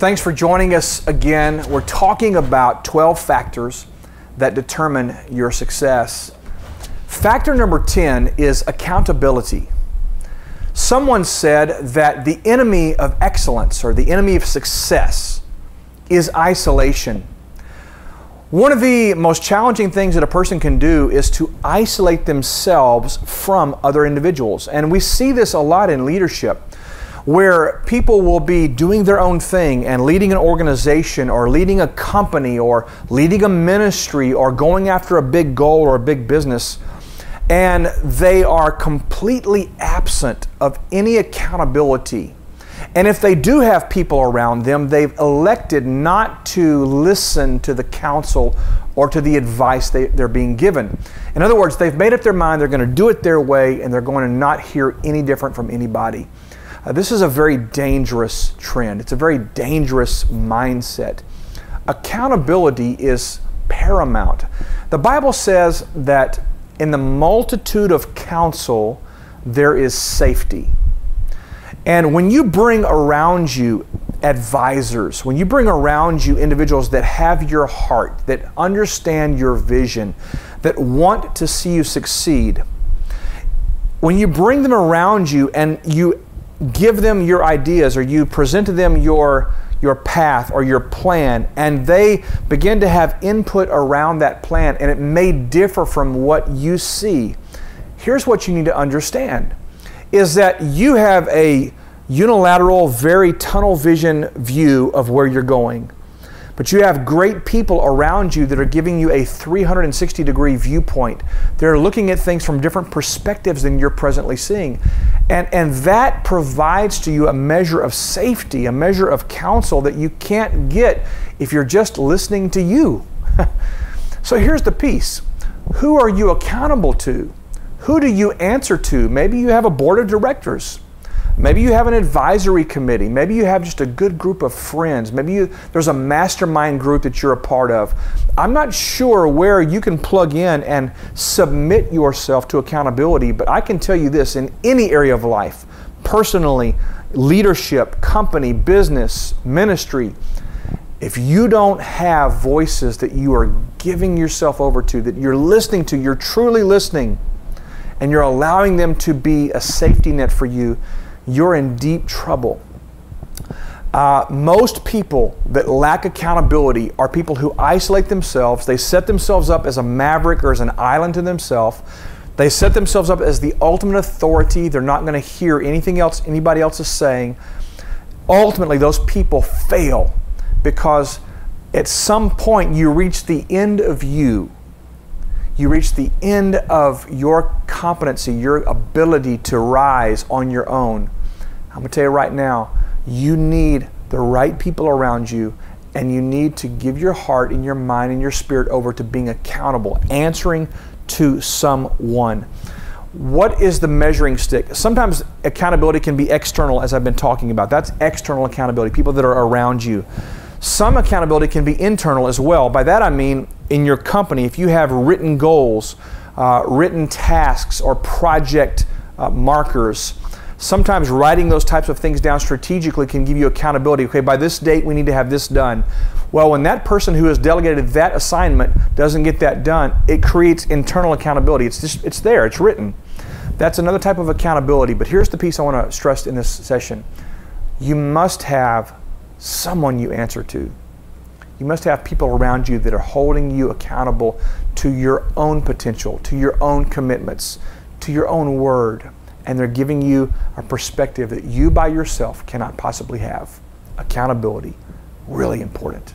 Thanks for joining us again. We're talking about 12 factors that determine your success. Factor number 10 is accountability. Someone said that the enemy of excellence or the enemy of success is isolation. One of the most challenging things that a person can do is to isolate themselves from other individuals. And we see this a lot in leadership where people will be doing their own thing and leading an organization or leading a company or leading a ministry or going after a big goal or a big business and they are completely absent of any accountability. And if they do have people around them, they've elected not to listen to the counsel or to the advice they, are being given. In other words, they've made up their mind they're going to do it their way and they're going to not hear any different from anybody. Uh, this is a very dangerous trend, it's a very dangerous mindset. Accountability is paramount. The Bible says that in the multitude of counsel, there is safety. And when you bring around you advisors, when you bring around you individuals that have your heart, that understand your vision, that want to see you succeed, when you bring them around you and you give them your ideas or you present to them your your path or your plan, and they begin to have input around that plan, and it may differ from what you see. Here's what you need to understand is that you have a unilateral, very tunnel vision view of where you're going. But you have great people around you that are giving you a 360 degree viewpoint. They're looking at things from different perspectives than you're presently seeing. And, and that provides to you a measure of safety, a measure of counsel that you can't get if you're just listening to you. so here's the piece who are you accountable to? Who do you answer to? Maybe you have a board of directors. Maybe you have an advisory committee. Maybe you have just a good group of friends. Maybe you, there's a mastermind group that you're a part of. I'm not sure where you can plug in and submit yourself to accountability, but I can tell you this in any area of life, personally, leadership, company, business, ministry, if you don't have voices that you are giving yourself over to, that you're listening to, you're truly listening, and you're allowing them to be a safety net for you, you're in deep trouble. Uh, most people that lack accountability are people who isolate themselves. They set themselves up as a maverick or as an island to themselves. They set themselves up as the ultimate authority. They're not going to hear anything else anybody else is saying. Ultimately, those people fail because at some point you reach the end of you. You reach the end of your competency, your ability to rise on your own. I'm going to tell you right now, you need the right people around you, and you need to give your heart and your mind and your spirit over to being accountable, answering to someone. What is the measuring stick? Sometimes accountability can be external, as I've been talking about. That's external accountability, people that are around you. Some accountability can be internal as well. By that I mean in your company, if you have written goals, uh, written tasks, or project uh, markers, sometimes writing those types of things down strategically can give you accountability. Okay, by this date, we need to have this done. Well, when that person who has delegated that assignment doesn't get that done, it creates internal accountability. It's just, it's there, it's written. That's another type of accountability. But here's the piece I want to stress in this session you must have someone you answer to. You must have people around you that are holding you accountable to your own potential, to your own commitments, to your own word and they're giving you a perspective that you by yourself cannot possibly have. Accountability, really important.